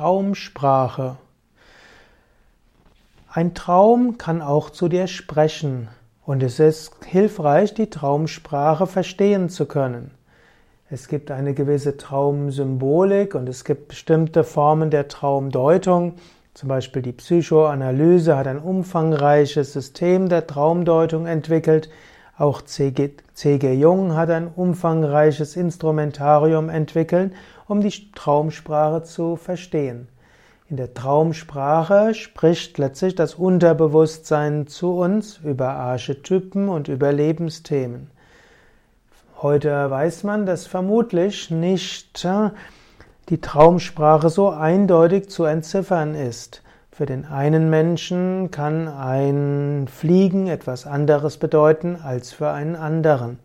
Traumsprache. Ein Traum kann auch zu dir sprechen und es ist hilfreich, die Traumsprache verstehen zu können. Es gibt eine gewisse Traumsymbolik und es gibt bestimmte Formen der Traumdeutung. Zum Beispiel die Psychoanalyse hat ein umfangreiches System der Traumdeutung entwickelt. Auch C.G. Jung hat ein umfangreiches Instrumentarium entwickelt, um die Traumsprache zu verstehen. In der Traumsprache spricht letztlich das Unterbewusstsein zu uns über Archetypen und über Lebensthemen. Heute weiß man, dass vermutlich nicht äh, die Traumsprache so eindeutig zu entziffern ist. Für den einen Menschen kann ein Fliegen etwas anderes bedeuten als für einen anderen.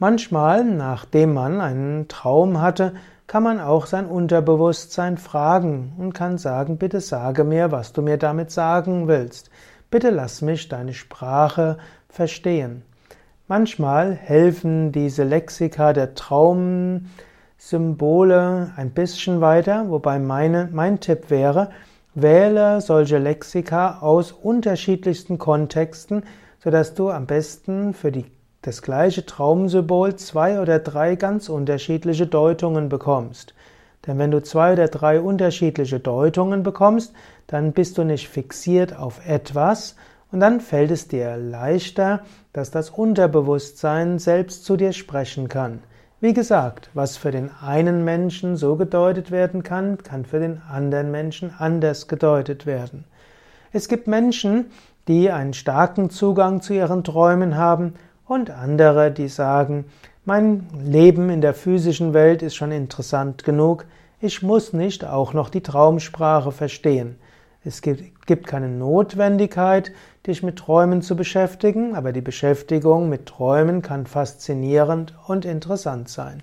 Manchmal, nachdem man einen Traum hatte, kann man auch sein Unterbewusstsein fragen und kann sagen, bitte sage mir, was du mir damit sagen willst. Bitte lass mich deine Sprache verstehen. Manchmal helfen diese Lexika der Traumsymbole ein bisschen weiter, wobei meine, mein Tipp wäre, wähle solche Lexika aus unterschiedlichsten Kontexten, sodass du am besten für die, das gleiche Traumsymbol zwei oder drei ganz unterschiedliche Deutungen bekommst. Denn wenn du zwei oder drei unterschiedliche Deutungen bekommst, dann bist du nicht fixiert auf etwas, und dann fällt es dir leichter, dass das Unterbewusstsein selbst zu dir sprechen kann. Wie gesagt, was für den einen Menschen so gedeutet werden kann, kann für den anderen Menschen anders gedeutet werden. Es gibt Menschen, die einen starken Zugang zu ihren Träumen haben und andere, die sagen, mein Leben in der physischen Welt ist schon interessant genug, ich muss nicht auch noch die Traumsprache verstehen. Es gibt keine Notwendigkeit, dich mit Träumen zu beschäftigen, aber die Beschäftigung mit Träumen kann faszinierend und interessant sein.